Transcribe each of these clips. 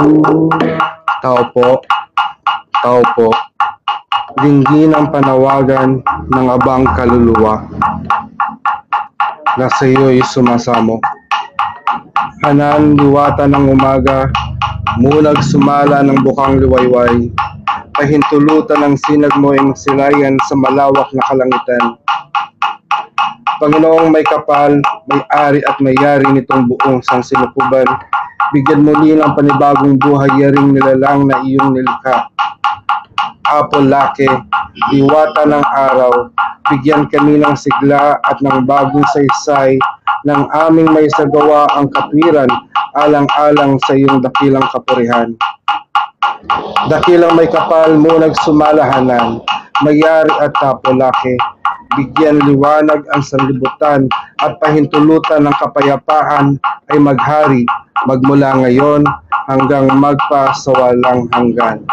Tao po, tao po, dinggin ang panawagan ng abang kaluluwa na sa iyo'y sumasamo. Hanan liwata ng umaga, munag sumala ng bukang liwayway, pahintulutan ng sinag mo ang silayan sa malawak na kalangitan. Panginoong may kapal, may ari at may yari nitong buong sansinukuban, bigyan mo ng panibagong buhay yaring nilalang na iyong nilikha. Apo Lake, diwata ng araw, bigyan kami ng sigla at ng bagong saysay ng aming may sagawa ang katwiran alang-alang sa iyong dakilang kapurihan. Dakilang may kapal mo nagsumalahanan, mayari at tapolake, bigyan liwanag ang sanlibutan at pahintulutan ng kapayapaan ay maghari magmula ngayon hanggang magpa sa walang hanggan.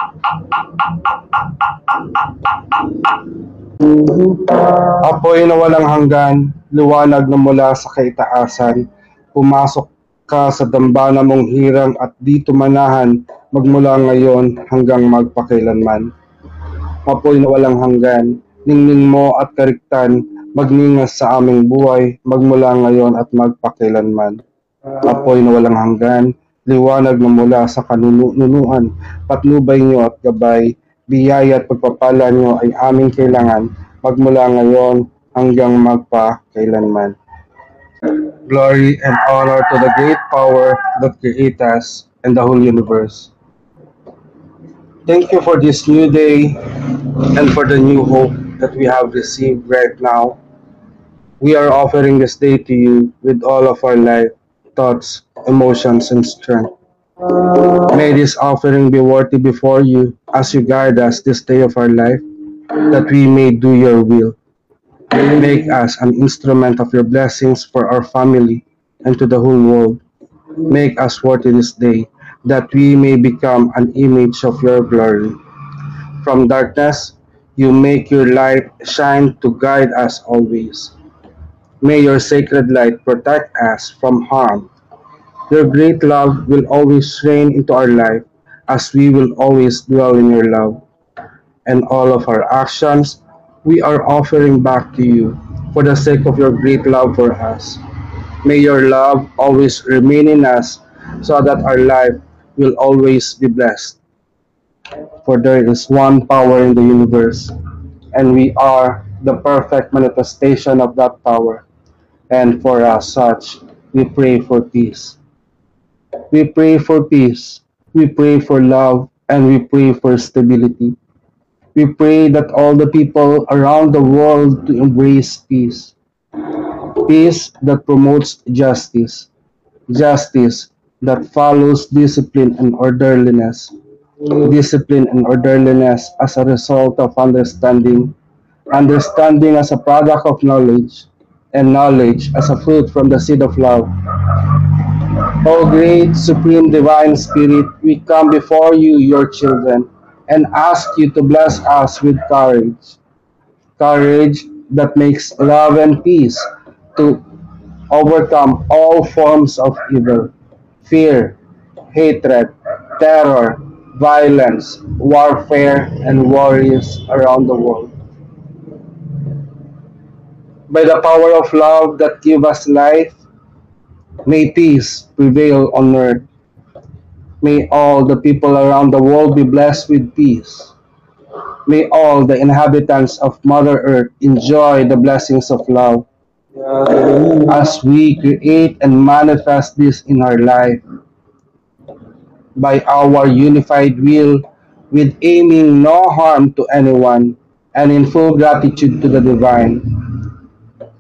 Apoy na walang hanggan, liwanag na mula sa kaitaasan, pumasok ka sa dambana mong hirang at dito manahan magmula ngayon hanggang magpakailanman. Apoy na walang hanggan, ningning mo at kariktan, magningas sa aming buhay magmula ngayon at magpakailanman. Apoy na walang hanggan, liwanag na mula sa kanunuan, patnubay niyo at gabay, biyaya at pagpapala niyo ay aming kailangan magmula ngayon hanggang magpa-kailanman. Glory and honor to the great power that created us and the whole universe. Thank you for this new day and for the new hope that we have received right now. We are offering this day to you with all of our life, thoughts, emotions, and strength. May this offering be worthy before you as you guide us this day of our life, that we may do your will. Make us an instrument of your blessings for our family and to the whole world. Make us worthy this day, that we may become an image of your glory. From darkness, you make your light shine to guide us always. May your sacred light protect us from harm. Your great love will always reign into our life as we will always dwell in your love. And all of our actions, we are offering back to you for the sake of your great love for us. May your love always remain in us so that our life will always be blessed. For there is one power in the universe, and we are the perfect manifestation of that power. And for us such, we pray for peace. We pray for peace. We pray for love, and we pray for stability. We pray that all the people around the world to embrace peace. Peace that promotes justice. Justice that follows discipline and orderliness. Discipline and orderliness as a result of understanding. Understanding as a product of knowledge. And knowledge as a fruit from the seed of love. O great supreme divine spirit, we come before you, your children, and ask you to bless us with courage. Courage that makes love and peace to overcome all forms of evil, fear, hatred, terror, violence, warfare, and worries around the world. By the power of love that give us life, may peace prevail on earth. May all the people around the world be blessed with peace. May all the inhabitants of Mother Earth enjoy the blessings of love as we create and manifest this in our life by our unified will with aiming no harm to anyone and in full gratitude to the divine.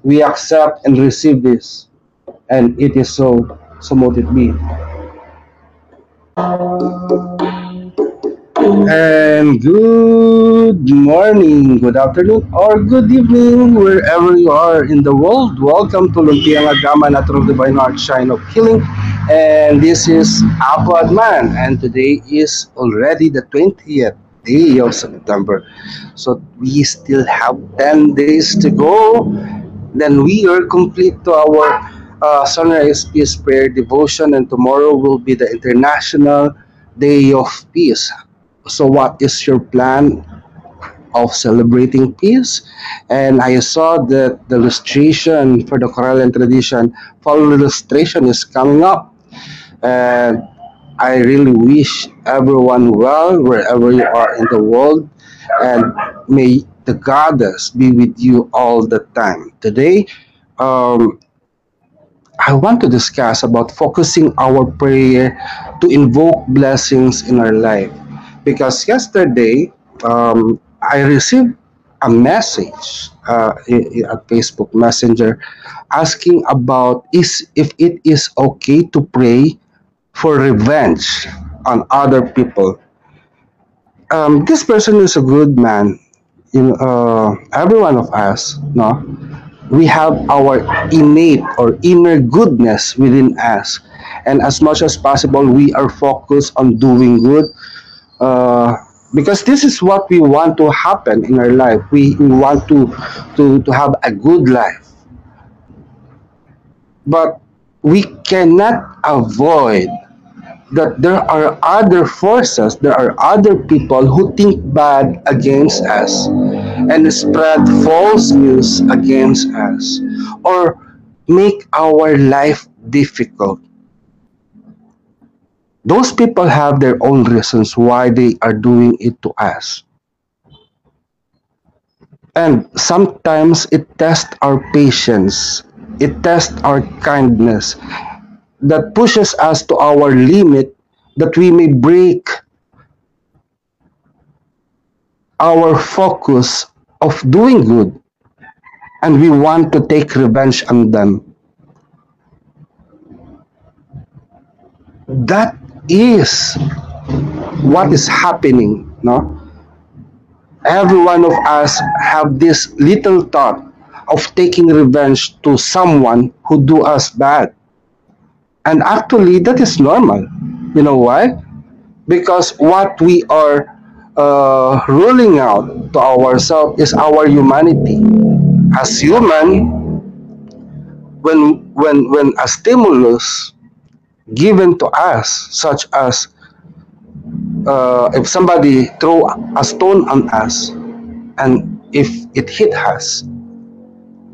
We accept and receive this, and it is so, so mote it be. And good morning, good afternoon, or good evening, wherever you are in the world. Welcome to Lumpiang Agama Natural Divine Art Shine of Healing. And this is Apo Adman, and today is already the 20th day of September. So we still have 10 days to go. Then we are complete to our uh, Sunrise Peace Prayer Devotion, and tomorrow will be the International day of peace. So, what is your plan of celebrating peace? And I saw that the illustration for the Correllian tradition, fall illustration is coming up. And I really wish everyone well wherever you are in the world. And may the goddess be with you all the time. Today, um, I want to discuss about focusing our prayer to invoke blessings in our life. Because yesterday, um, I received a message uh, at Facebook Messenger asking about is if it is okay to pray for revenge on other people. Um, this person is a good man. Uh, every one of us, no, we have our innate or inner goodness within us, and as much as possible, we are focused on doing good. Uh, because this is what we want to happen in our life. We, we want to, to, to have a good life. But we cannot avoid that there are other forces, there are other people who think bad against us and spread false news against us or make our life difficult. Those people have their own reasons why they are doing it to us. And sometimes it tests our patience, it tests our kindness, that pushes us to our limit that we may break our focus of doing good. And we want to take revenge on them. That is what is happening no? Every one of us have this little thought of taking revenge to someone who do us bad and actually that is normal. You know why? Because what we are uh, ruling out to ourselves is our humanity. As human when when when a stimulus given to us, such as uh, if somebody throw a stone on us and if it hit us,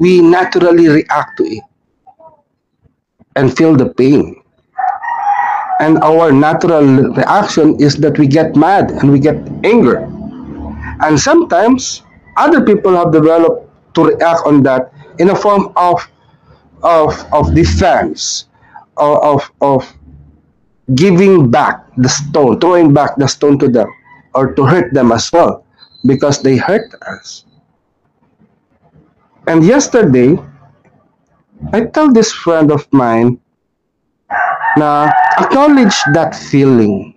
we naturally react to it and feel the pain. And our natural reaction is that we get mad and we get anger. And sometimes other people have developed to react on that in a form of of, of defense of, of giving back the stone, throwing back the stone to them, or to hurt them as well, because they hurt us. And yesterday, I tell this friend of mine, na acknowledge that feeling,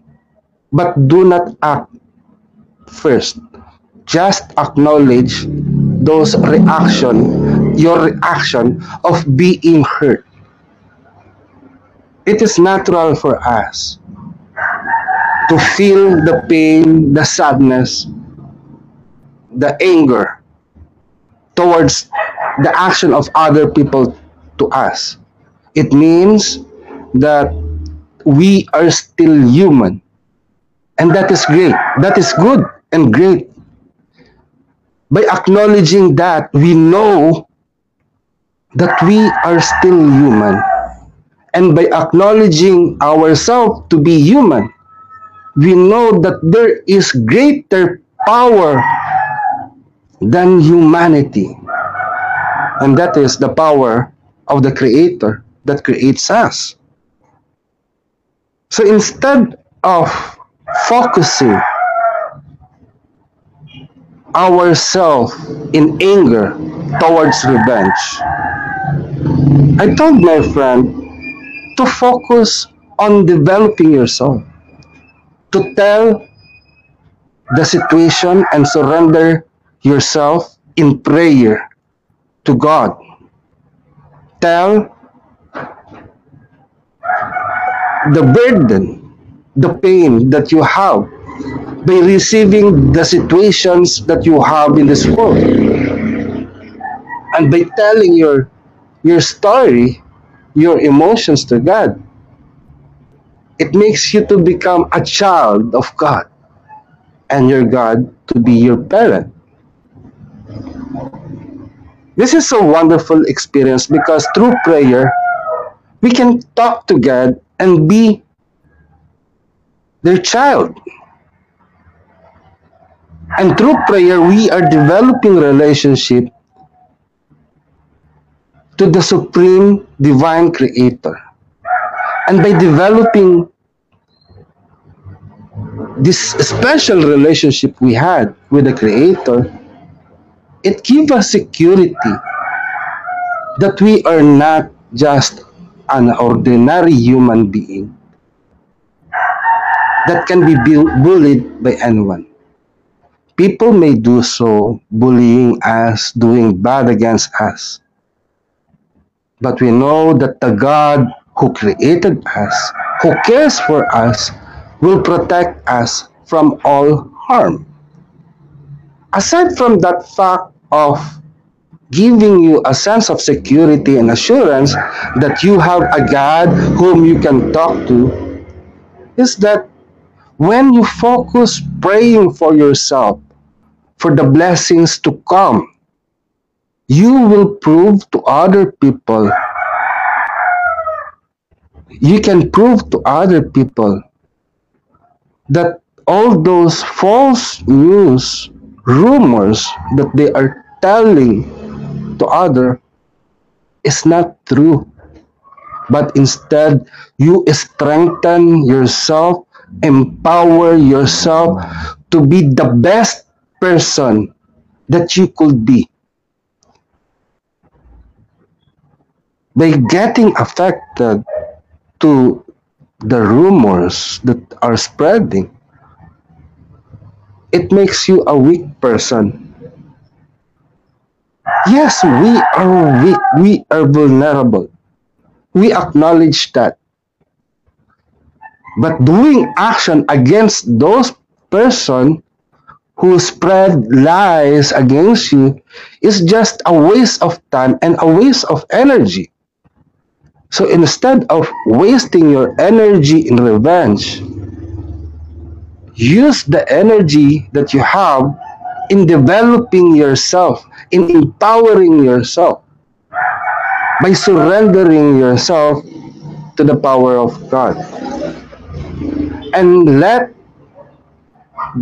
but do not act first. Just acknowledge those reaction, your reaction of being hurt it is natural for us to feel the pain, the sadness, the anger towards the action of other people to us. It means that we are still human. And that is great. That is good and great. By acknowledging that, we know that we are still human and by acknowledging ourselves to be human, we know that there is greater power than humanity. And that is the power of the Creator that creates us. So instead of focusing ourselves in anger towards revenge, I told my friend to focus on developing yourself, to tell the situation and surrender yourself in prayer to God. Tell the burden, the pain that you have by receiving the situations that you have in this world. And by telling your your story your emotions to God. It makes you to become a child of God and your God to be your parent. This is a wonderful experience because through prayer, we can talk to God and be their child. And through prayer, we are developing relationship to the supreme divine creator. And by developing this special relationship we had with the creator, it gives us security that we are not just an ordinary human being that can be bullied by anyone. People may do so, bullying us, doing bad against us. But we know that the God who created us, who cares for us, will protect us from all harm. Aside from that fact of giving you a sense of security and assurance that you have a God whom you can talk to, is that when you focus praying for yourself, for the blessings to come, you will prove to other people, you can prove to other people that all those false news, rumors that they are telling to other is not true. But instead, you strengthen yourself, empower yourself to be the best person that you could be. By getting affected to the rumors that are spreading, it makes you a weak person. Yes, we are weak, we are vulnerable. We acknowledge that. But doing action against those person who spread lies against you is just a waste of time and a waste of energy. So instead of wasting your energy in revenge, use the energy that you have in developing yourself, in empowering yourself, by surrendering yourself to the power of God. And let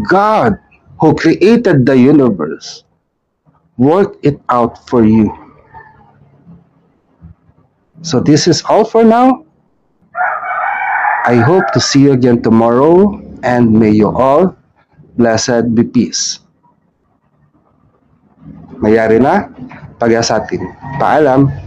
God, who created the universe, work it out for you. So this is all for now. I hope to see you again tomorrow and may you all blessed be peace. Mayari na, pag-asatin. Paalam.